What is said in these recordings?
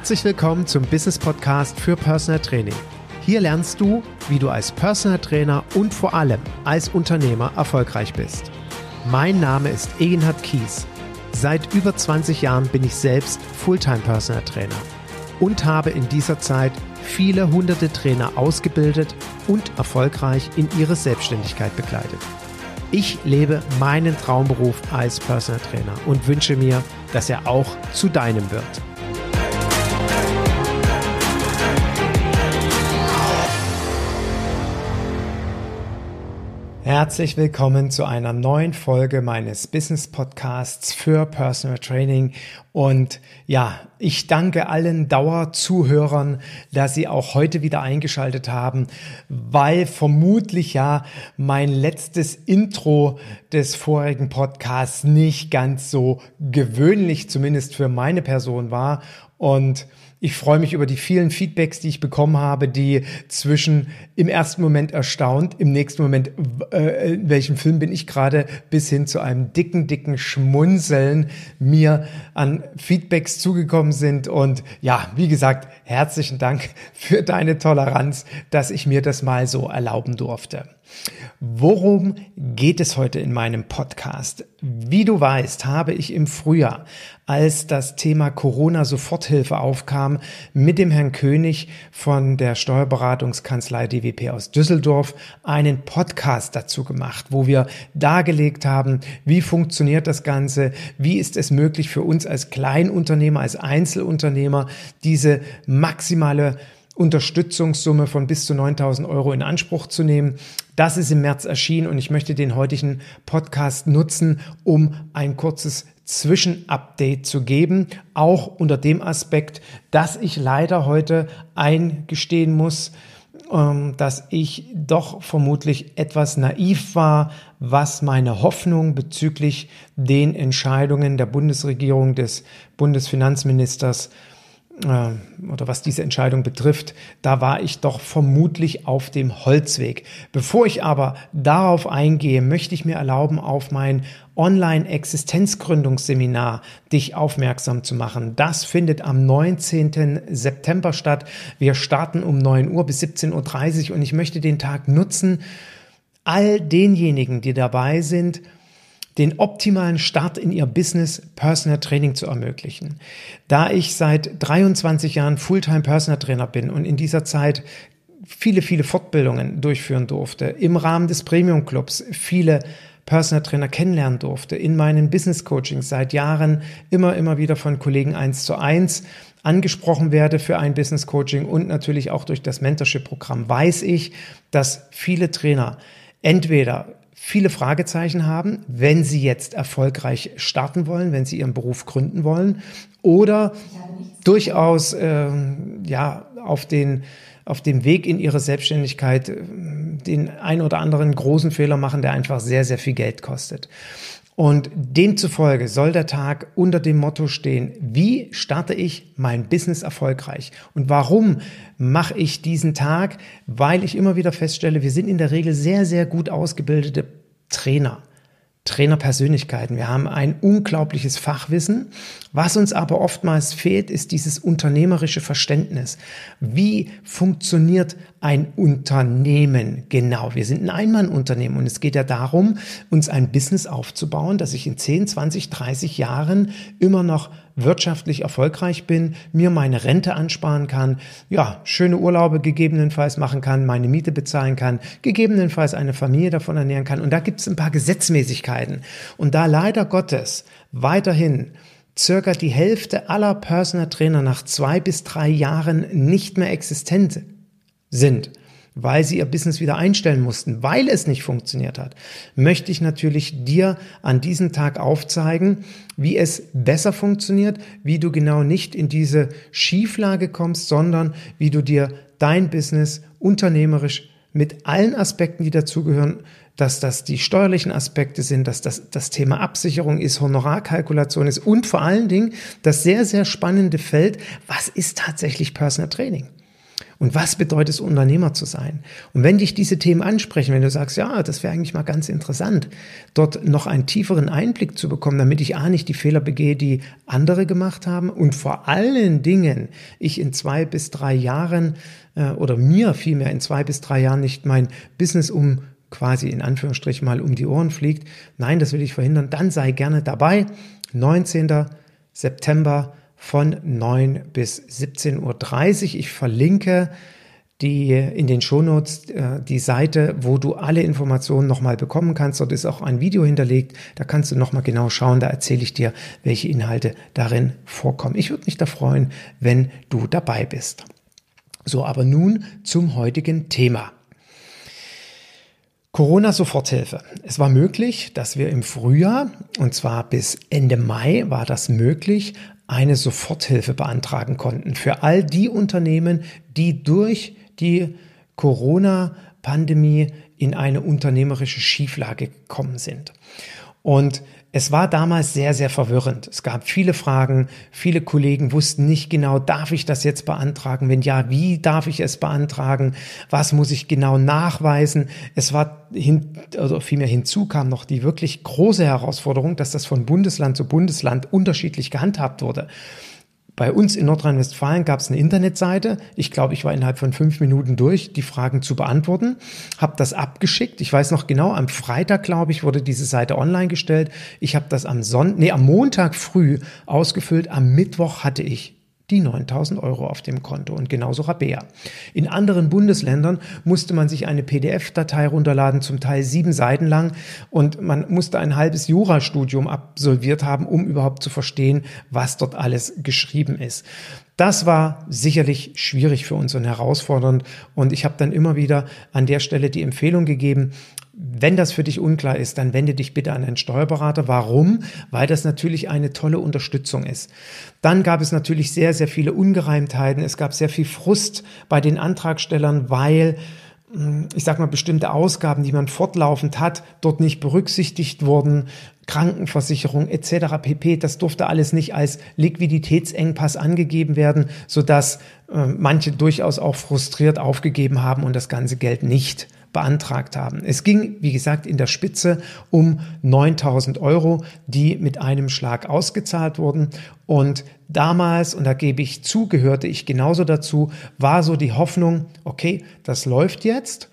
Herzlich willkommen zum Business Podcast für Personal Training. Hier lernst du, wie du als Personal Trainer und vor allem als Unternehmer erfolgreich bist. Mein Name ist Egenhard Kies. Seit über 20 Jahren bin ich selbst Fulltime Personal Trainer und habe in dieser Zeit viele hunderte Trainer ausgebildet und erfolgreich in ihre Selbstständigkeit begleitet. Ich lebe meinen Traumberuf als Personal Trainer und wünsche mir, dass er auch zu deinem wird. Herzlich willkommen zu einer neuen Folge meines Business Podcasts für Personal Training. Und ja, ich danke allen Dauerzuhörern, dass sie auch heute wieder eingeschaltet haben, weil vermutlich ja mein letztes Intro des vorigen Podcasts nicht ganz so gewöhnlich, zumindest für meine Person war. Und ich freue mich über die vielen Feedbacks, die ich bekommen habe, die zwischen im ersten Moment erstaunt, im nächsten Moment, äh, in welchem Film bin ich gerade, bis hin zu einem dicken, dicken Schmunzeln mir an Feedbacks zugekommen sind. Und ja, wie gesagt, herzlichen Dank für deine Toleranz, dass ich mir das mal so erlauben durfte. Worum geht es heute in meinem Podcast? Wie du weißt, habe ich im Frühjahr, als das Thema Corona-Soforthilfe aufkam, mit dem Herrn König von der Steuerberatungskanzlei DWP aus Düsseldorf einen Podcast dazu gemacht, wo wir dargelegt haben, wie funktioniert das Ganze, wie ist es möglich für uns als Kleinunternehmer, als Einzelunternehmer, diese maximale Unterstützungssumme von bis zu 9000 Euro in Anspruch zu nehmen. Das ist im März erschienen und ich möchte den heutigen Podcast nutzen, um ein kurzes Zwischenupdate zu geben, auch unter dem Aspekt, dass ich leider heute eingestehen muss, ähm, dass ich doch vermutlich etwas naiv war, was meine Hoffnung bezüglich den Entscheidungen der Bundesregierung des Bundesfinanzministers äh, oder was diese Entscheidung betrifft, da war ich doch vermutlich auf dem Holzweg. Bevor ich aber darauf eingehe, möchte ich mir erlauben, auf mein Online-Existenzgründungsseminar dich aufmerksam zu machen. Das findet am 19. September statt. Wir starten um 9 Uhr bis 17.30 Uhr und ich möchte den Tag nutzen, all denjenigen, die dabei sind, den optimalen Start in ihr Business Personal Training zu ermöglichen. Da ich seit 23 Jahren Fulltime Personal Trainer bin und in dieser Zeit viele, viele Fortbildungen durchführen durfte, im Rahmen des Premium Clubs viele Personal Trainer kennenlernen durfte, in meinen Business Coachings seit Jahren immer, immer wieder von Kollegen eins zu eins angesprochen werde für ein Business Coaching und natürlich auch durch das Mentorship Programm weiß ich, dass viele Trainer entweder viele Fragezeichen haben, wenn sie jetzt erfolgreich starten wollen, wenn sie ihren Beruf gründen wollen oder durchaus äh, ja auf den auf dem Weg in ihre Selbstständigkeit äh, den ein oder anderen großen Fehler machen, der einfach sehr sehr viel Geld kostet. Und demzufolge soll der Tag unter dem Motto stehen, wie starte ich mein Business erfolgreich? Und warum mache ich diesen Tag? Weil ich immer wieder feststelle, wir sind in der Regel sehr, sehr gut ausgebildete Trainer. Trainerpersönlichkeiten. Wir haben ein unglaubliches Fachwissen. Was uns aber oftmals fehlt, ist dieses unternehmerische Verständnis. Wie funktioniert ein Unternehmen genau? Wir sind ein Einmannunternehmen und es geht ja darum, uns ein Business aufzubauen, dass ich in 10, 20, 30 Jahren immer noch wirtschaftlich erfolgreich bin, mir meine Rente ansparen kann, ja, schöne Urlaube gegebenenfalls machen kann, meine Miete bezahlen kann, gegebenenfalls eine Familie davon ernähren kann. Und da gibt es ein paar Gesetzmäßigkeiten. Und da leider Gottes weiterhin circa die Hälfte aller Personal Trainer nach zwei bis drei Jahren nicht mehr existent sind, weil sie ihr Business wieder einstellen mussten, weil es nicht funktioniert hat, möchte ich natürlich dir an diesem Tag aufzeigen, wie es besser funktioniert, wie du genau nicht in diese Schieflage kommst, sondern wie du dir dein Business unternehmerisch mit allen Aspekten, die dazugehören, dass das die steuerlichen Aspekte sind, dass das das Thema Absicherung ist, Honorarkalkulation ist und vor allen Dingen das sehr, sehr spannende Feld, was ist tatsächlich Personal Training? Und was bedeutet es, Unternehmer zu sein? Und wenn dich diese Themen ansprechen, wenn du sagst, ja, das wäre eigentlich mal ganz interessant, dort noch einen tieferen Einblick zu bekommen, damit ich A nicht die Fehler begehe, die andere gemacht haben und vor allen Dingen ich in zwei bis drei Jahren äh, oder mir vielmehr in zwei bis drei Jahren nicht mein Business um quasi in Anführungsstrichen mal um die Ohren fliegt. Nein, das will ich verhindern. Dann sei gerne dabei. 19. September von 9 bis 17.30 Uhr. Ich verlinke die in den Shownotes äh, die Seite, wo du alle Informationen nochmal bekommen kannst. Dort ist auch ein Video hinterlegt. Da kannst du nochmal genau schauen. Da erzähle ich dir, welche Inhalte darin vorkommen. Ich würde mich da freuen, wenn du dabei bist. So, aber nun zum heutigen Thema. Corona-Soforthilfe. Es war möglich, dass wir im Frühjahr, und zwar bis Ende Mai war das möglich, eine Soforthilfe beantragen konnten für all die Unternehmen, die durch die Corona-Pandemie in eine unternehmerische Schieflage gekommen sind. Und es war damals sehr, sehr verwirrend. Es gab viele Fragen. Viele Kollegen wussten nicht genau, darf ich das jetzt beantragen? Wenn ja, wie darf ich es beantragen? Was muss ich genau nachweisen? Es war hin, also vielmehr hinzu kam noch die wirklich große Herausforderung, dass das von Bundesland zu Bundesland unterschiedlich gehandhabt wurde. Bei uns in Nordrhein-Westfalen gab es eine Internetseite. Ich glaube, ich war innerhalb von fünf Minuten durch, die Fragen zu beantworten, habe das abgeschickt. Ich weiß noch genau, am Freitag, glaube ich, wurde diese Seite online gestellt. Ich habe das am Sonntag, nee, am Montag früh ausgefüllt. Am Mittwoch hatte ich die 9000 Euro auf dem Konto und genauso Rabea. In anderen Bundesländern musste man sich eine PDF-Datei runterladen, zum Teil sieben Seiten lang und man musste ein halbes Jurastudium absolviert haben, um überhaupt zu verstehen, was dort alles geschrieben ist. Das war sicherlich schwierig für uns und herausfordernd und ich habe dann immer wieder an der Stelle die Empfehlung gegeben, wenn das für dich unklar ist, dann wende dich bitte an einen Steuerberater. Warum? Weil das natürlich eine tolle Unterstützung ist. Dann gab es natürlich sehr, sehr viele Ungereimtheiten. Es gab sehr viel Frust bei den Antragstellern, weil ich sag mal, bestimmte Ausgaben, die man fortlaufend hat, dort nicht berücksichtigt wurden. Krankenversicherung etc. pp. Das durfte alles nicht als Liquiditätsengpass angegeben werden, sodass äh, manche durchaus auch frustriert aufgegeben haben und das ganze Geld nicht beantragt haben. Es ging, wie gesagt, in der Spitze um 9000 Euro, die mit einem Schlag ausgezahlt wurden. Und damals, und da gebe ich zu, gehörte ich genauso dazu, war so die Hoffnung, okay, das läuft jetzt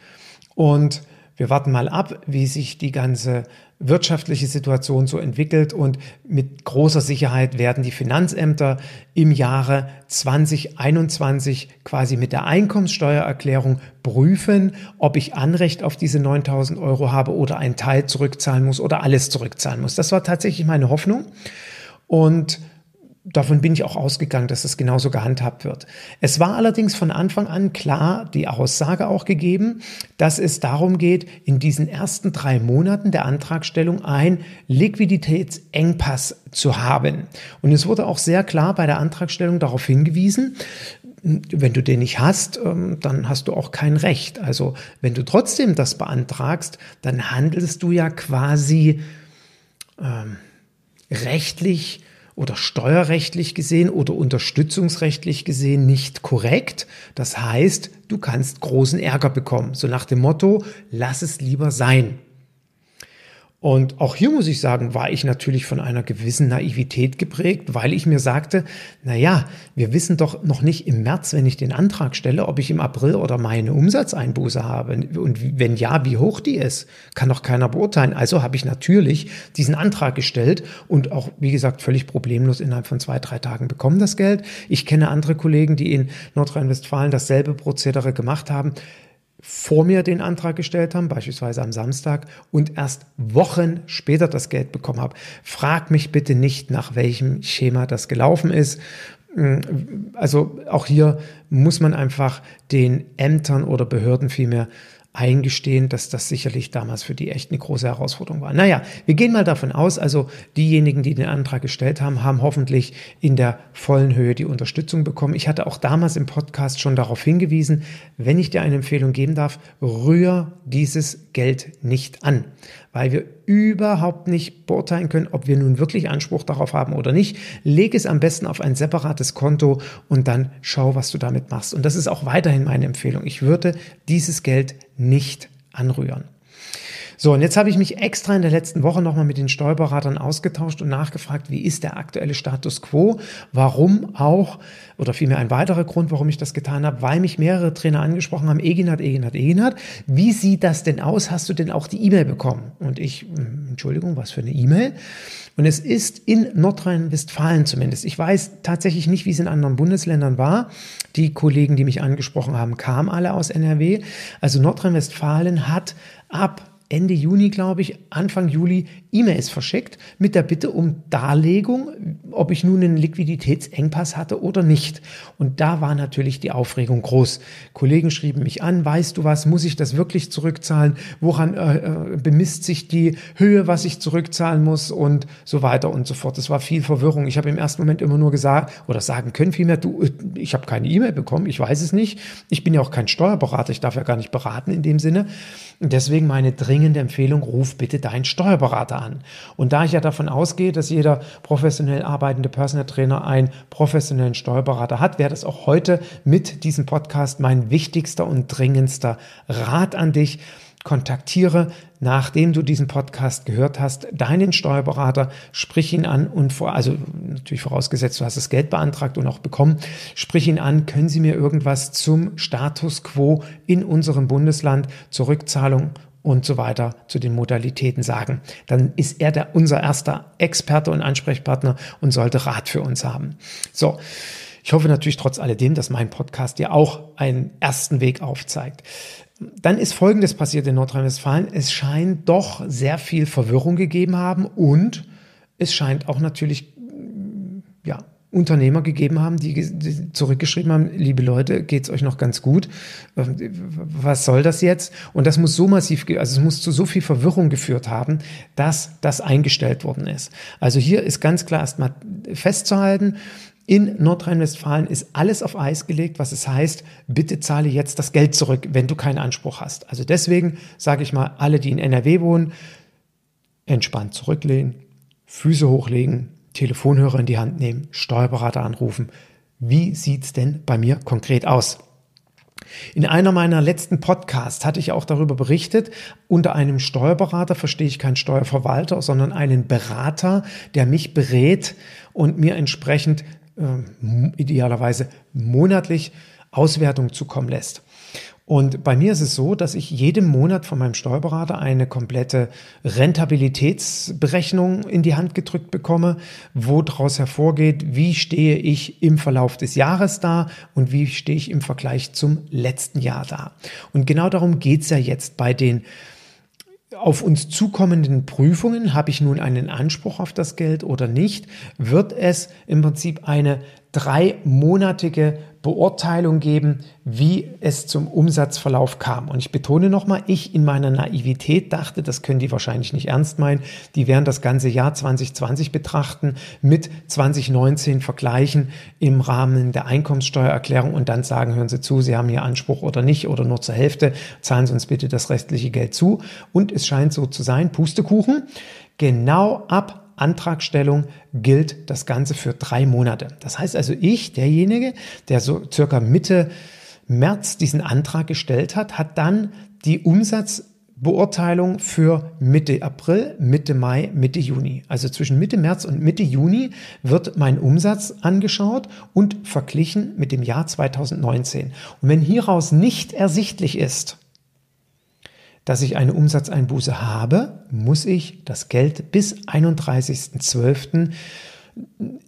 und wir warten mal ab, wie sich die ganze wirtschaftliche Situation so entwickelt und mit großer Sicherheit werden die Finanzämter im Jahre 2021 quasi mit der Einkommenssteuererklärung prüfen, ob ich Anrecht auf diese 9000 Euro habe oder einen Teil zurückzahlen muss oder alles zurückzahlen muss. Das war tatsächlich meine Hoffnung und davon bin ich auch ausgegangen, dass das genauso gehandhabt wird. Es war allerdings von Anfang an klar die Aussage auch gegeben, dass es darum geht, in diesen ersten drei Monaten der Antragstellung ein Liquiditätsengpass zu haben. Und es wurde auch sehr klar bei der Antragstellung darauf hingewiesen, wenn du den nicht hast, ähm, dann hast du auch kein Recht. Also wenn du trotzdem das beantragst, dann handelst du ja quasi ähm, rechtlich oder steuerrechtlich gesehen oder unterstützungsrechtlich gesehen nicht korrekt. Das heißt, du kannst großen Ärger bekommen. So nach dem Motto, lass es lieber sein. Und auch hier muss ich sagen, war ich natürlich von einer gewissen Naivität geprägt, weil ich mir sagte, na ja, wir wissen doch noch nicht im März, wenn ich den Antrag stelle, ob ich im April oder Mai eine Umsatzeinbuße habe. Und wenn ja, wie hoch die ist, kann doch keiner beurteilen. Also habe ich natürlich diesen Antrag gestellt und auch, wie gesagt, völlig problemlos innerhalb von zwei, drei Tagen bekommen das Geld. Ich kenne andere Kollegen, die in Nordrhein-Westfalen dasselbe Prozedere gemacht haben vor mir den Antrag gestellt haben, beispielsweise am Samstag, und erst Wochen später das Geld bekommen habe. Frag mich bitte nicht, nach welchem Schema das gelaufen ist. Also auch hier muss man einfach den Ämtern oder Behörden vielmehr eingestehen, dass das sicherlich damals für die echt eine große Herausforderung war. Naja, wir gehen mal davon aus, also diejenigen, die den Antrag gestellt haben, haben hoffentlich in der vollen Höhe die Unterstützung bekommen. Ich hatte auch damals im Podcast schon darauf hingewiesen, wenn ich dir eine Empfehlung geben darf, rühr dieses Geld nicht an, weil wir überhaupt nicht beurteilen können, ob wir nun wirklich Anspruch darauf haben oder nicht. Leg es am besten auf ein separates Konto und dann schau, was du damit machst. Und das ist auch weiterhin meine Empfehlung. Ich würde dieses Geld nicht anrühren. So, und jetzt habe ich mich extra in der letzten Woche nochmal mit den Steuerberatern ausgetauscht und nachgefragt, wie ist der aktuelle Status quo? Warum auch, oder vielmehr ein weiterer Grund, warum ich das getan habe, weil mich mehrere Trainer angesprochen haben, Eginat, Eginat, Eginat, wie sieht das denn aus? Hast du denn auch die E-Mail bekommen? Und ich, hm, Entschuldigung, was für eine E-Mail? Und es ist in Nordrhein-Westfalen zumindest. Ich weiß tatsächlich nicht, wie es in anderen Bundesländern war. Die Kollegen, die mich angesprochen haben, kamen alle aus NRW. Also Nordrhein-Westfalen hat ab Ende Juni, glaube ich, Anfang Juli E-Mails verschickt mit der Bitte um Darlegung, ob ich nun einen Liquiditätsengpass hatte oder nicht. Und da war natürlich die Aufregung groß. Kollegen schrieben mich an, weißt du was, muss ich das wirklich zurückzahlen? Woran äh, äh, bemisst sich die Höhe, was ich zurückzahlen muss und so weiter und so fort. Es war viel Verwirrung. Ich habe im ersten Moment immer nur gesagt oder sagen können vielmehr, du, äh, ich habe keine E-Mail bekommen, ich weiß es nicht. Ich bin ja auch kein Steuerberater, ich darf ja gar nicht beraten in dem Sinne. Und deswegen meine dringende Empfehlung, ruf bitte deinen Steuerberater an. Und da ich ja davon ausgehe, dass jeder professionell arbeitende Personal Trainer einen professionellen Steuerberater hat, wäre das auch heute mit diesem Podcast mein wichtigster und dringendster Rat an dich kontaktiere, nachdem du diesen Podcast gehört hast, deinen Steuerberater, sprich ihn an und vor, also natürlich vorausgesetzt, du hast das Geld beantragt und auch bekommen, sprich ihn an, können Sie mir irgendwas zum Status quo in unserem Bundesland zur Rückzahlung und so weiter zu den Modalitäten sagen. Dann ist er der, unser erster Experte und Ansprechpartner und sollte Rat für uns haben. So. Ich hoffe natürlich trotz alledem, dass mein Podcast dir auch einen ersten Weg aufzeigt. Dann ist Folgendes passiert in Nordrhein-Westfalen. Es scheint doch sehr viel Verwirrung gegeben haben und es scheint auch natürlich, ja, Unternehmer gegeben haben, die, zurückgeschrieben haben, liebe Leute, geht's euch noch ganz gut? Ähm, was soll das jetzt? Und das muss so massiv, also es muss zu so viel Verwirrung geführt haben, dass das eingestellt worden ist. Also hier ist ganz klar erstmal festzuhalten, in Nordrhein-Westfalen ist alles auf Eis gelegt, was es heißt, bitte zahle jetzt das Geld zurück, wenn du keinen Anspruch hast. Also deswegen sage ich mal, alle, die in NRW wohnen, entspannt zurücklehnen, Füße hochlegen, Telefonhörer in die Hand nehmen, Steuerberater anrufen. Wie sieht's denn bei mir konkret aus? In einer meiner letzten Podcasts hatte ich auch darüber berichtet, unter einem Steuerberater verstehe ich keinen Steuerverwalter, sondern einen Berater, der mich berät und mir entsprechend äh, idealerweise monatlich Auswertung zukommen lässt. Und bei mir ist es so, dass ich jeden Monat von meinem Steuerberater eine komplette Rentabilitätsberechnung in die Hand gedrückt bekomme, wo daraus hervorgeht, wie stehe ich im Verlauf des Jahres da und wie stehe ich im Vergleich zum letzten Jahr da. Und genau darum geht's ja jetzt bei den auf uns zukommenden Prüfungen, habe ich nun einen Anspruch auf das Geld oder nicht, wird es im Prinzip eine dreimonatige Beurteilung geben, wie es zum Umsatzverlauf kam. Und ich betone nochmal, ich in meiner Naivität dachte, das können die wahrscheinlich nicht ernst meinen, die werden das ganze Jahr 2020 betrachten, mit 2019 vergleichen im Rahmen der Einkommenssteuererklärung und dann sagen, hören Sie zu, Sie haben hier Anspruch oder nicht oder nur zur Hälfte, zahlen Sie uns bitte das restliche Geld zu. Und es scheint so zu sein, Pustekuchen, genau ab Antragstellung gilt das Ganze für drei Monate. Das heißt also, ich, derjenige, der so circa Mitte März diesen Antrag gestellt hat, hat dann die Umsatzbeurteilung für Mitte April, Mitte Mai, Mitte Juni. Also zwischen Mitte März und Mitte Juni wird mein Umsatz angeschaut und verglichen mit dem Jahr 2019. Und wenn hieraus nicht ersichtlich ist, dass ich eine Umsatzeinbuße habe, muss ich das Geld bis 31.12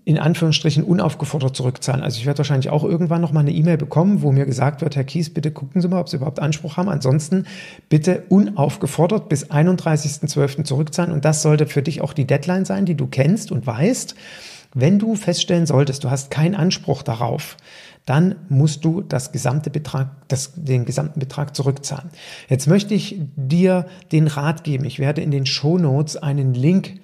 in Anführungsstrichen unaufgefordert zurückzahlen. Also ich werde wahrscheinlich auch irgendwann noch mal eine E-Mail bekommen, wo mir gesagt wird, Herr Kies, bitte gucken Sie mal, ob Sie überhaupt Anspruch haben. Ansonsten bitte unaufgefordert bis 31.12. zurückzahlen. Und das sollte für dich auch die Deadline sein, die du kennst und weißt. Wenn du feststellen solltest, du hast keinen Anspruch darauf, dann musst du das gesamte Betrag, das, den gesamten Betrag zurückzahlen. Jetzt möchte ich dir den Rat geben. Ich werde in den Show Notes einen Link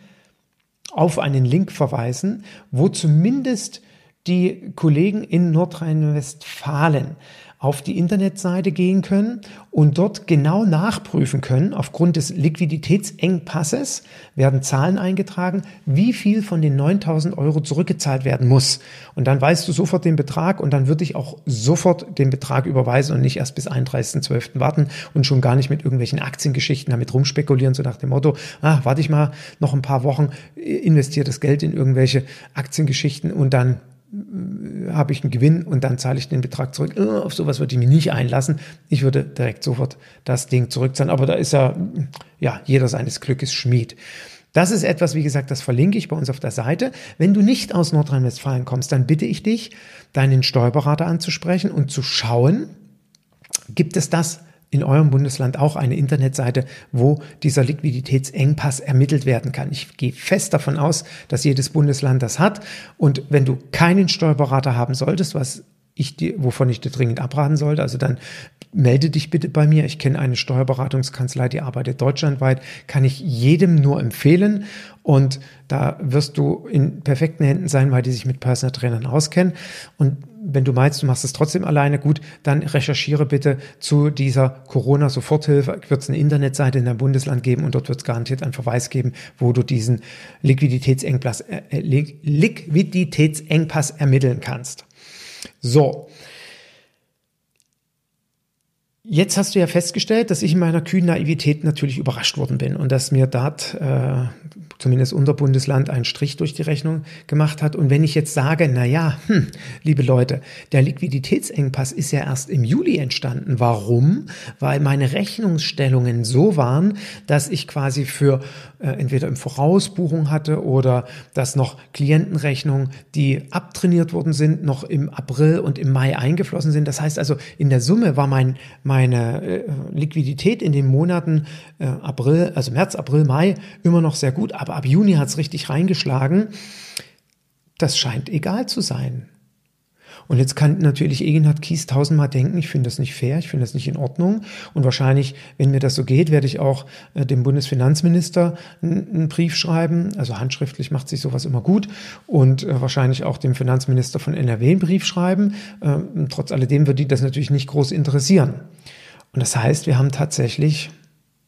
auf einen Link verweisen, wo zumindest die Kollegen in Nordrhein-Westfalen auf die Internetseite gehen können und dort genau nachprüfen können, aufgrund des Liquiditätsengpasses werden Zahlen eingetragen, wie viel von den 9000 Euro zurückgezahlt werden muss. Und dann weißt du sofort den Betrag und dann würde ich auch sofort den Betrag überweisen und nicht erst bis 31.12. warten und schon gar nicht mit irgendwelchen Aktiengeschichten damit rumspekulieren, so nach dem Motto, ah, warte ich mal noch ein paar Wochen, investiere das Geld in irgendwelche Aktiengeschichten und dann habe ich einen Gewinn und dann zahle ich den Betrag zurück. Oh, auf sowas würde ich mich nicht einlassen. Ich würde direkt sofort das Ding zurückzahlen. Aber da ist ja, ja, jeder seines Glückes Schmied. Das ist etwas, wie gesagt, das verlinke ich bei uns auf der Seite. Wenn du nicht aus Nordrhein-Westfalen kommst, dann bitte ich dich, deinen Steuerberater anzusprechen und zu schauen, gibt es das in eurem Bundesland auch eine Internetseite, wo dieser Liquiditätsengpass ermittelt werden kann. Ich gehe fest davon aus, dass jedes Bundesland das hat. Und wenn du keinen Steuerberater haben solltest, was ich dir, wovon ich dir dringend abraten sollte, also dann melde dich bitte bei mir. Ich kenne eine Steuerberatungskanzlei, die arbeitet deutschlandweit, kann ich jedem nur empfehlen. Und da wirst du in perfekten Händen sein, weil die sich mit Personal Trainern auskennen. Und wenn du meinst, du machst es trotzdem alleine, gut, dann recherchiere bitte zu dieser Corona-Soforthilfe. Wird es eine Internetseite in deinem Bundesland geben und dort wird es garantiert einen Verweis geben, wo du diesen Liquiditätsengpass, äh, äh Liquiditätsengpass ermitteln kannst. So. Jetzt hast du ja festgestellt, dass ich in meiner kühnen Naivität natürlich überrascht worden bin und dass mir dort äh, zumindest unser Bundesland einen Strich durch die Rechnung gemacht hat. Und wenn ich jetzt sage, na ja, hm, liebe Leute, der Liquiditätsengpass ist ja erst im Juli entstanden. Warum? Weil meine Rechnungsstellungen so waren, dass ich quasi für äh, entweder im Vorausbuchung hatte oder dass noch Klientenrechnungen, die abtrainiert worden sind, noch im April und im Mai eingeflossen sind. Das heißt also, in der Summe war mein, meine äh, Liquidität in den Monaten äh, April, also März, April, Mai immer noch sehr gut aber ab Juni hat es richtig reingeschlagen. Das scheint egal zu sein. Und jetzt kann natürlich Egenhard Kies tausendmal denken, ich finde das nicht fair, ich finde das nicht in Ordnung. Und wahrscheinlich, wenn mir das so geht, werde ich auch äh, dem Bundesfinanzminister einen Brief schreiben. Also handschriftlich macht sich sowas immer gut. Und äh, wahrscheinlich auch dem Finanzminister von NRW einen Brief schreiben. Äh, trotz alledem wird die das natürlich nicht groß interessieren. Und das heißt, wir haben tatsächlich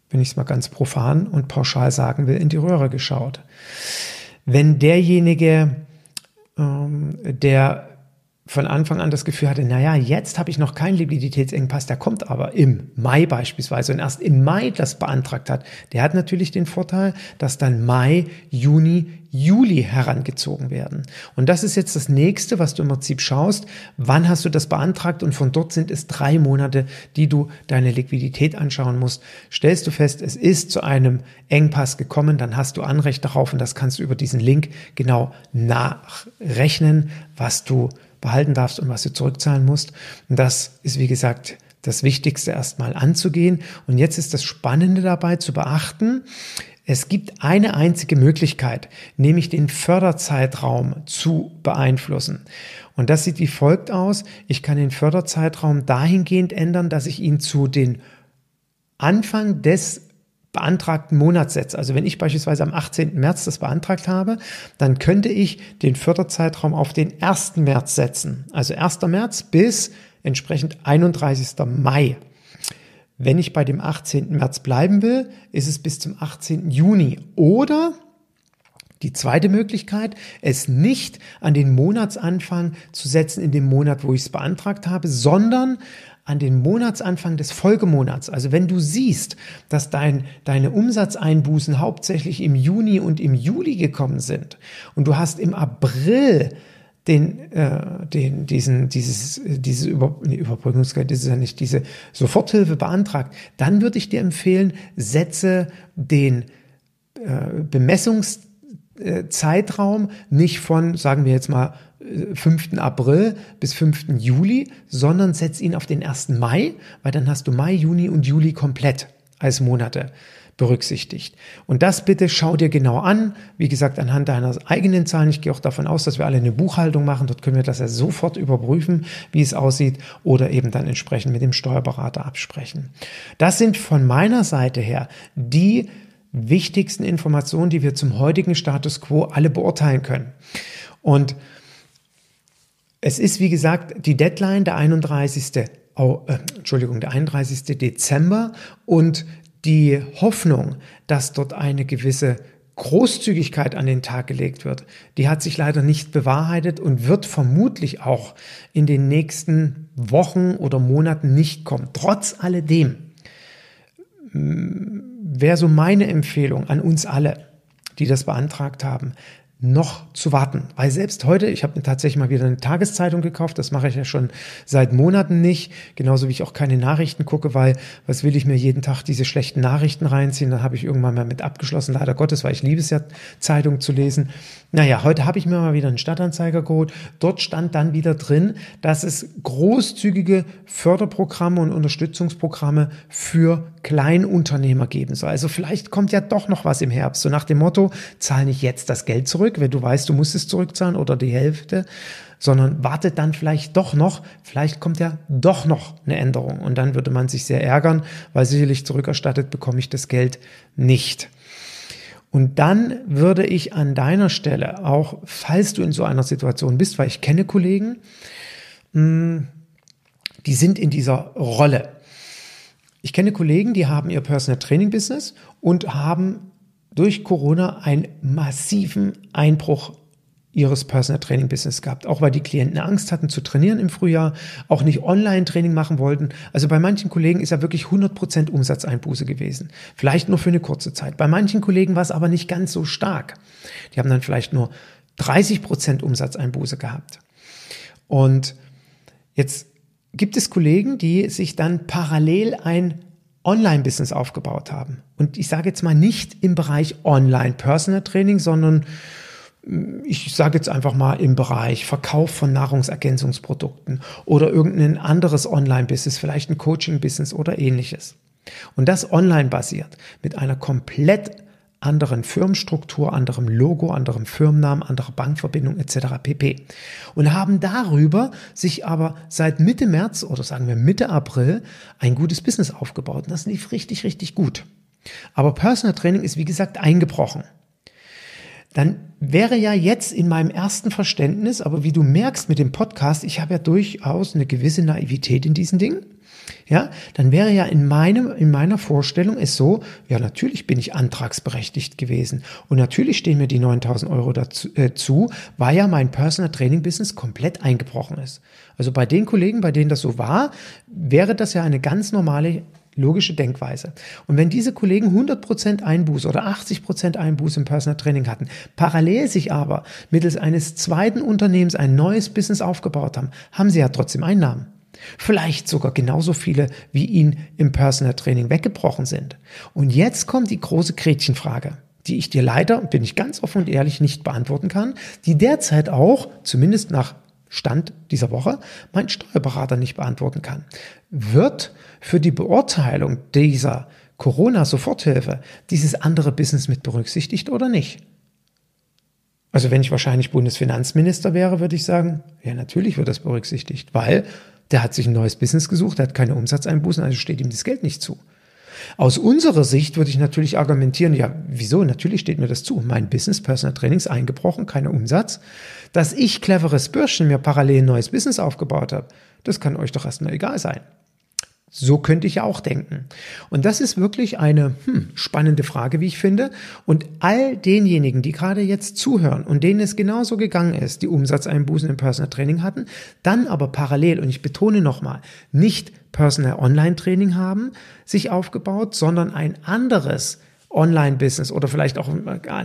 wenn ich es mal ganz profan und pauschal sagen will, in die Röhre geschaut. Wenn derjenige, ähm, der von Anfang an das Gefühl hatte, naja, jetzt habe ich noch keinen Liquiditätsengpass, der kommt aber im Mai beispielsweise und erst im Mai das beantragt hat, der hat natürlich den Vorteil, dass dann Mai, Juni, Juli herangezogen werden. Und das ist jetzt das nächste, was du im Prinzip schaust. Wann hast du das beantragt? Und von dort sind es drei Monate, die du deine Liquidität anschauen musst. Stellst du fest, es ist zu einem Engpass gekommen, dann hast du Anrecht darauf und das kannst du über diesen Link genau nachrechnen, was du behalten darfst und was du zurückzahlen musst. Und das ist, wie gesagt, das Wichtigste erstmal anzugehen. Und jetzt ist das Spannende dabei zu beachten, es gibt eine einzige Möglichkeit, nämlich den Förderzeitraum zu beeinflussen. Und das sieht wie folgt aus. Ich kann den Förderzeitraum dahingehend ändern, dass ich ihn zu den Anfang des beantragten Monats setze. Also wenn ich beispielsweise am 18. März das beantragt habe, dann könnte ich den Förderzeitraum auf den 1. März setzen. Also 1. März bis entsprechend 31. Mai. Wenn ich bei dem 18. März bleiben will, ist es bis zum 18. Juni. Oder die zweite Möglichkeit, es nicht an den Monatsanfang zu setzen in dem Monat, wo ich es beantragt habe, sondern an den Monatsanfang des Folgemonats. Also wenn du siehst, dass dein, deine Umsatzeinbußen hauptsächlich im Juni und im Juli gekommen sind und du hast im April den, äh, den, diesen, dieses, dieses Über, nee, Überbrückungsgeld, ist ja nicht diese Soforthilfe beantragt, dann würde ich dir empfehlen, setze den äh, Bemessungszeitraum nicht von, sagen wir jetzt mal, 5. Äh, April bis 5. Juli, sondern setz ihn auf den 1. Mai, weil dann hast du Mai, Juni und Juli komplett als Monate. Berücksichtigt. Und das bitte schau dir genau an. Wie gesagt, anhand deiner eigenen Zahlen. Ich gehe auch davon aus, dass wir alle eine Buchhaltung machen. Dort können wir das ja sofort überprüfen, wie es aussieht oder eben dann entsprechend mit dem Steuerberater absprechen. Das sind von meiner Seite her die wichtigsten Informationen, die wir zum heutigen Status quo alle beurteilen können. Und es ist, wie gesagt, die Deadline der 31. Oh, äh, Entschuldigung, der 31. Dezember und die Hoffnung, dass dort eine gewisse Großzügigkeit an den Tag gelegt wird, die hat sich leider nicht bewahrheitet und wird vermutlich auch in den nächsten Wochen oder Monaten nicht kommen. Trotz alledem wäre so meine Empfehlung an uns alle, die das beantragt haben, noch zu warten. Weil selbst heute, ich habe mir tatsächlich mal wieder eine Tageszeitung gekauft, das mache ich ja schon seit Monaten nicht, genauso wie ich auch keine Nachrichten gucke, weil was will ich mir jeden Tag diese schlechten Nachrichten reinziehen, dann habe ich irgendwann mal mit abgeschlossen, leider Gottes, weil ich liebe es ja, Zeitung zu lesen. Naja, heute habe ich mir mal wieder einen Stadtanzeiger geholt. Dort stand dann wieder drin, dass es großzügige Förderprogramme und Unterstützungsprogramme für Kleinunternehmer geben soll. Also vielleicht kommt ja doch noch was im Herbst, so nach dem Motto, zahl nicht jetzt das Geld zurück, zurück, wenn du weißt, du musst es zurückzahlen oder die Hälfte, sondern wartet dann vielleicht doch noch, vielleicht kommt ja doch noch eine Änderung und dann würde man sich sehr ärgern, weil sicherlich zurückerstattet bekomme ich das Geld nicht. Und dann würde ich an deiner Stelle auch, falls du in so einer Situation bist, weil ich kenne Kollegen, hm, die sind in dieser Rolle. Ich kenne Kollegen, die haben ihr Personal Training Business und haben durch Corona einen massiven Einbruch ihres Personal Training Business gehabt. Auch weil die Klienten Angst hatten zu trainieren im Frühjahr, auch nicht Online-Training machen wollten. Also bei manchen Kollegen ist ja wirklich 100% Umsatzeinbuße gewesen. Vielleicht nur für eine kurze Zeit. Bei manchen Kollegen war es aber nicht ganz so stark. Die haben dann vielleicht nur 30% Umsatzeinbuße gehabt. Und jetzt gibt es Kollegen, die sich dann parallel ein Online-Business aufgebaut haben. Und ich sage jetzt mal nicht im Bereich Online-Personal Training, sondern mm, ich sage jetzt einfach mal im Bereich Verkauf von Nahrungsergänzungsprodukten oder irgendein anderes Online-Business, vielleicht ein Coaching-Business oder ähnliches. Und das online basiert mit einer komplett anderen Firmenstruktur, anderem Logo, anderem Firmennamen, anderer Bankverbindung etc. pp. Und haben darüber sich aber seit Mitte März oder sagen wir Mitte April ein gutes Business aufgebaut. Und das lief richtig, richtig gut. Aber Personal Training ist wie gesagt eingebrochen. Dann wäre ja jetzt in meinem ersten Verständnis, aber wie du merkst mit dem Podcast, ich habe ja durchaus eine gewisse Naivität in diesen Dingen ja, dann wäre ja in meinem, in meiner Vorstellung es so, ja, natürlich bin ich antragsberechtigt gewesen und natürlich stehen mir die 9000 Euro dazu, äh, weil ja mein Personal Training Business komplett eingebrochen ist. Also bei den Kollegen, bei denen das so war, wäre das ja eine ganz normale logische Denkweise. Und wenn diese Kollegen 100% Einbuß oder 80% Einbuß im Personal Training hatten, parallel sich aber mittels eines zweiten Unternehmens ein neues Business aufgebaut haben, haben sie ja trotzdem Einnahmen. Vielleicht sogar genauso viele, wie ihnen im Personal Training weggebrochen sind. Und jetzt kommt die große Gretchenfrage, die ich dir leider, bin ich ganz offen und ehrlich, nicht beantworten kann, die derzeit auch, zumindest nach Stand dieser Woche, mein Steuerberater nicht beantworten kann. Wird für die Beurteilung dieser Corona-Soforthilfe dieses andere Business mit berücksichtigt oder nicht? Also wenn ich wahrscheinlich Bundesfinanzminister wäre, würde ich sagen, ja, natürlich wird das berücksichtigt, weil der hat sich ein neues Business gesucht, der hat keine Umsatzeinbußen, also steht ihm das Geld nicht zu. Aus unserer Sicht würde ich natürlich argumentieren, ja, wieso? Natürlich steht mir das zu. Mein Business, Personal Trainings eingebrochen, keiner Umsatz. Dass ich cleveres Bürschchen mir parallel ein neues Business aufgebaut habe, das kann euch doch erstmal egal sein. So könnte ich ja auch denken. Und das ist wirklich eine hm, spannende Frage, wie ich finde. Und all denjenigen, die gerade jetzt zuhören und denen es genauso gegangen ist, die Umsatzeinbußen im Personal Training hatten, dann aber parallel, und ich betone nochmal, nicht Personal Online Training haben, sich aufgebaut, sondern ein anderes Online-Business oder vielleicht auch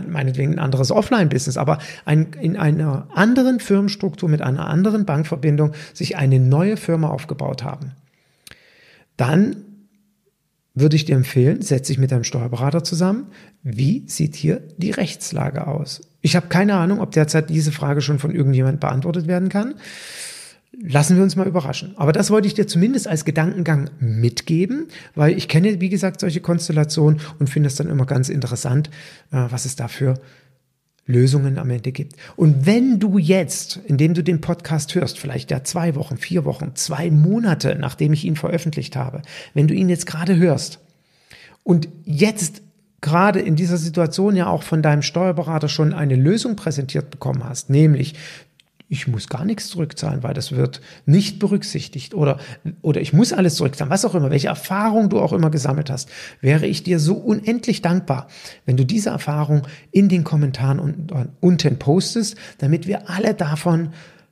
meinetwegen ein anderes Offline-Business, aber ein, in einer anderen Firmenstruktur mit einer anderen Bankverbindung sich eine neue Firma aufgebaut haben dann würde ich dir empfehlen, setze dich mit deinem Steuerberater zusammen. Wie sieht hier die Rechtslage aus? Ich habe keine Ahnung, ob derzeit diese Frage schon von irgendjemand beantwortet werden kann. Lassen wir uns mal überraschen. Aber das wollte ich dir zumindest als Gedankengang mitgeben, weil ich kenne, wie gesagt, solche Konstellationen und finde es dann immer ganz interessant, äh, was es dafür Lösungen am Ende gibt. Und wenn du jetzt, indem du den Podcast hörst, vielleicht ja zwei Wochen, vier Wochen, zwei Monate, nachdem ich ihn veröffentlicht habe, wenn du ihn jetzt gerade hörst und jetzt gerade in dieser Situation ja auch von deinem Steuerberater schon eine Lösung präsentiert bekommen hast, nämlich ich muss gar nichts zurückzahlen, weil das wird nicht berücksichtigt oder, oder ich muss alles zurückzahlen, was auch immer, welche Erfahrung du auch immer gesammelt hast, wäre ich dir so unendlich dankbar, wenn du diese Erfahrung in den Kommentaren unten postest, damit wir alle davon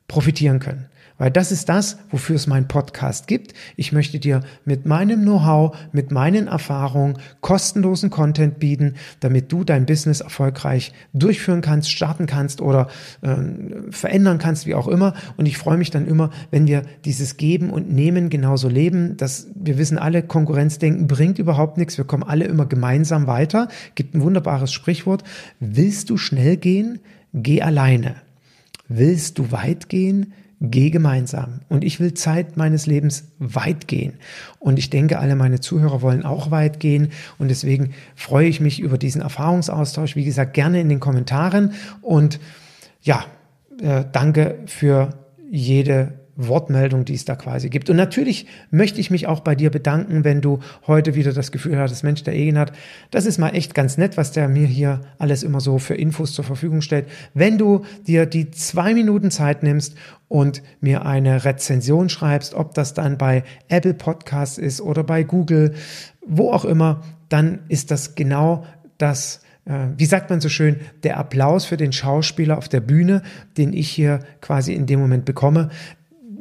profitieren können. Weil das ist das, wofür es meinen Podcast gibt. Ich möchte dir mit meinem Know-how, mit meinen Erfahrungen kostenlosen Content bieten, damit du dein Business erfolgreich durchführen kannst, starten kannst oder äh, verändern kannst, wie auch immer. Und ich freue mich dann immer, wenn wir dieses Geben und Nehmen genauso leben. dass wir wissen alle, Konkurrenzdenken bringt überhaupt nichts. Wir kommen alle immer gemeinsam weiter. Gibt ein wunderbares Sprichwort. Willst du schnell gehen? Geh alleine. Willst du weit gehen? Geh gemeinsam. Und ich will Zeit meines Lebens weit gehen. Und ich denke, alle meine Zuhörer wollen auch weit gehen. Und deswegen freue ich mich über diesen Erfahrungsaustausch. Wie gesagt, gerne in den Kommentaren. Und ja, äh, danke für jede Wortmeldung, die es da quasi gibt. Und natürlich möchte ich mich auch bei dir bedanken, wenn du heute wieder das Gefühl hattest, Mensch, der Egen hat, das ist mal echt ganz nett, was der mir hier alles immer so für Infos zur Verfügung stellt. Wenn du dir die zwei Minuten Zeit nimmst und mir eine Rezension schreibst, ob das dann bei Apple Podcasts ist oder bei Google, wo auch immer, dann ist das genau das, äh, wie sagt man so schön, der Applaus für den Schauspieler auf der Bühne, den ich hier quasi in dem Moment bekomme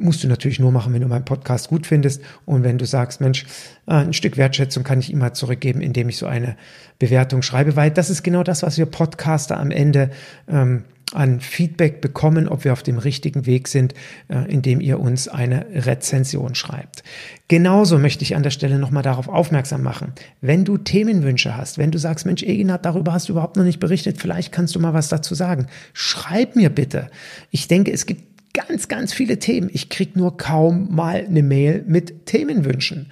musst du natürlich nur machen, wenn du meinen Podcast gut findest und wenn du sagst, Mensch, äh, ein Stück Wertschätzung kann ich immer zurückgeben, indem ich so eine Bewertung schreibe, weil das ist genau das, was wir Podcaster am Ende ähm, an Feedback bekommen, ob wir auf dem richtigen Weg sind, äh, indem ihr uns eine Rezension schreibt. Genauso möchte ich an der Stelle nochmal darauf aufmerksam machen. Wenn du Themenwünsche hast, wenn du sagst, Mensch, Eginat, darüber hast du überhaupt noch nicht berichtet, vielleicht kannst du mal was dazu sagen. Schreib mir bitte. Ich denke, es gibt ganz, ganz viele Themen. Ich krieg nur kaum mal eine Mail mit Themenwünschen.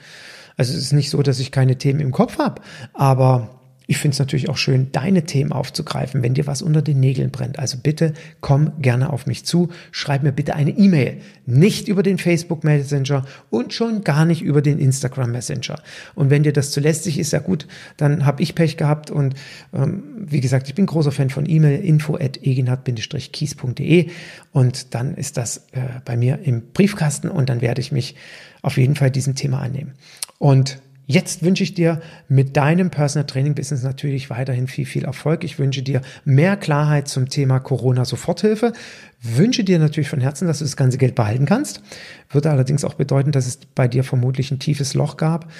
Also es ist nicht so, dass ich keine Themen im Kopf habe, aber ich finde es natürlich auch schön, deine Themen aufzugreifen, wenn dir was unter den Nägeln brennt. Also bitte komm gerne auf mich zu, schreib mir bitte eine E-Mail, nicht über den Facebook Messenger und schon gar nicht über den Instagram Messenger. Und wenn dir das zu lästig ist, ja gut, dann habe ich Pech gehabt und ähm, wie gesagt, ich bin großer Fan von E-Mail info at eginhard-kies.de und dann ist das äh, bei mir im Briefkasten und dann werde ich mich auf jeden Fall diesem Thema annehmen. Und Jetzt wünsche ich dir mit deinem Personal Training Business natürlich weiterhin viel, viel Erfolg. Ich wünsche dir mehr Klarheit zum Thema Corona Soforthilfe. Wünsche dir natürlich von Herzen, dass du das ganze Geld behalten kannst. Würde allerdings auch bedeuten, dass es bei dir vermutlich ein tiefes Loch gab.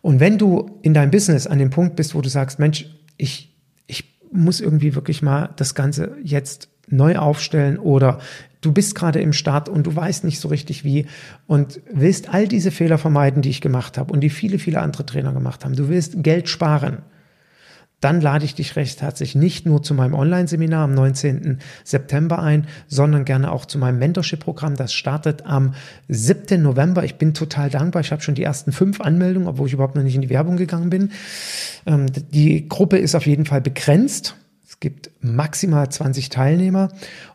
Und wenn du in deinem Business an dem Punkt bist, wo du sagst, Mensch, ich, ich muss irgendwie wirklich mal das Ganze jetzt neu aufstellen oder du bist gerade im Start und du weißt nicht so richtig wie und willst all diese Fehler vermeiden, die ich gemacht habe und die viele, viele andere Trainer gemacht haben. Du willst Geld sparen. Dann lade ich dich recht herzlich nicht nur zu meinem Online-Seminar am 19. September ein, sondern gerne auch zu meinem Mentorship-Programm. Das startet am 7. November. Ich bin total dankbar. Ich habe schon die ersten fünf Anmeldungen, obwohl ich überhaupt noch nicht in die Werbung gegangen bin. Ähm, die Gruppe ist auf jeden Fall begrenzt. Es gibt maximal 20 Teilnehmer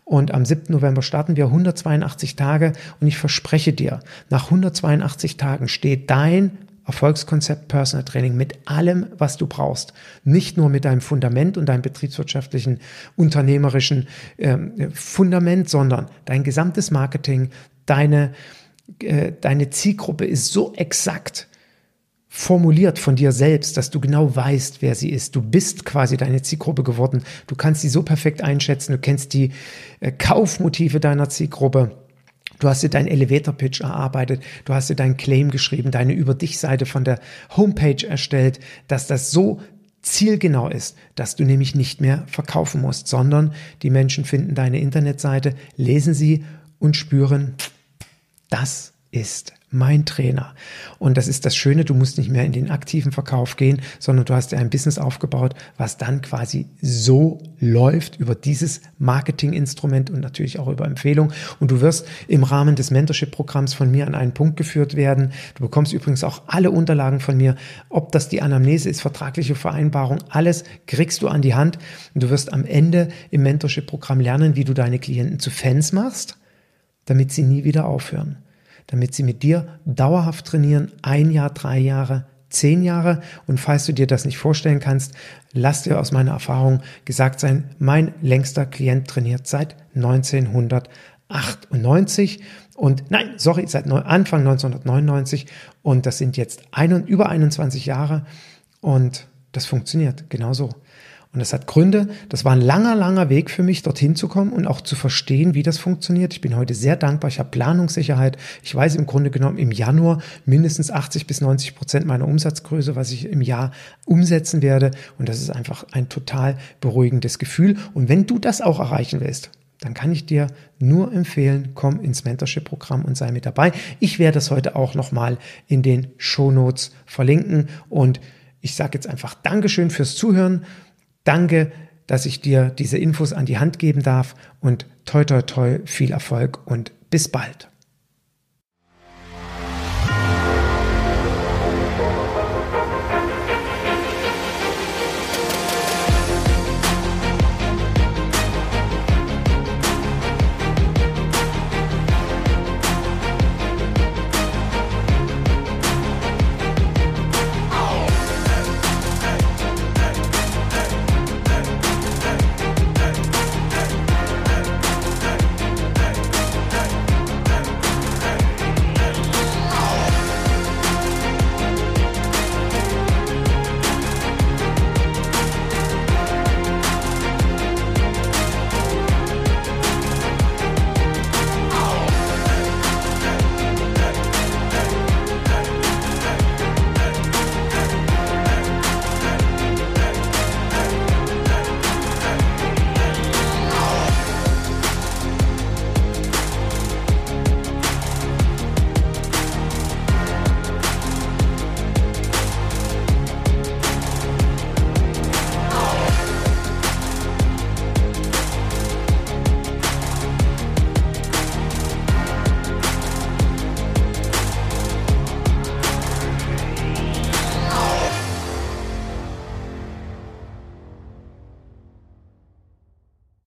und am 7. November starten wir 182 Tage und ich verspreche dir, nach 182 Tagen steht dein Erfolgskonzept Personal Training mit allem, was du brauchst. Nicht nur mit deinem Fundament und deinem betriebswirtschaftlichen, unternehmerischen äh, Fundament, sondern dein gesamtes Marketing, deine, äh, deine Zielgruppe ist so exakt, formuliert von dir selbst, dass du genau weißt, wer sie ist. Du bist quasi deine Zielgruppe geworden. Du kannst sie so perfekt einschätzen. Du kennst die äh, Kaufmotive deiner Zielgruppe. Du hast dir deinen Elevator Pitch erarbeitet, du hast dir deinen Claim geschrieben, deine Über dich Seite von der Homepage erstellt, dass das so zielgenau ist, dass du nämlich nicht mehr verkaufen musst, sondern die Menschen finden deine Internetseite, lesen sie und spüren, das ist mein Trainer. Und das ist das Schöne, du musst nicht mehr in den aktiven Verkauf gehen, sondern du hast dir ein Business aufgebaut, was dann quasi so läuft über dieses Marketinginstrument und natürlich auch über Empfehlung. Und du wirst im Rahmen des Mentorship-Programms von mir an einen Punkt geführt werden. Du bekommst übrigens auch alle Unterlagen von mir, ob das die Anamnese ist, vertragliche Vereinbarung, alles kriegst du an die Hand. Und du wirst am Ende im Mentorship-Programm lernen, wie du deine Klienten zu Fans machst, damit sie nie wieder aufhören damit sie mit dir dauerhaft trainieren, ein Jahr, drei Jahre, zehn Jahre. Und falls du dir das nicht vorstellen kannst, lass dir aus meiner Erfahrung gesagt sein, mein längster Klient trainiert seit 1998 und nein, sorry, seit Anfang 1999 und das sind jetzt ein, über 21 Jahre und das funktioniert genauso. Und das hat Gründe. Das war ein langer, langer Weg für mich, dorthin zu kommen und auch zu verstehen, wie das funktioniert. Ich bin heute sehr dankbar. Ich habe Planungssicherheit. Ich weiß im Grunde genommen im Januar mindestens 80 bis 90 Prozent meiner Umsatzgröße, was ich im Jahr umsetzen werde. Und das ist einfach ein total beruhigendes Gefühl. Und wenn du das auch erreichen willst, dann kann ich dir nur empfehlen, komm ins Mentorship-Programm und sei mit dabei. Ich werde das heute auch nochmal in den Show Notes verlinken. Und ich sage jetzt einfach Dankeschön fürs Zuhören. Danke, dass ich dir diese Infos an die Hand geben darf und toi toi toi viel Erfolg und bis bald.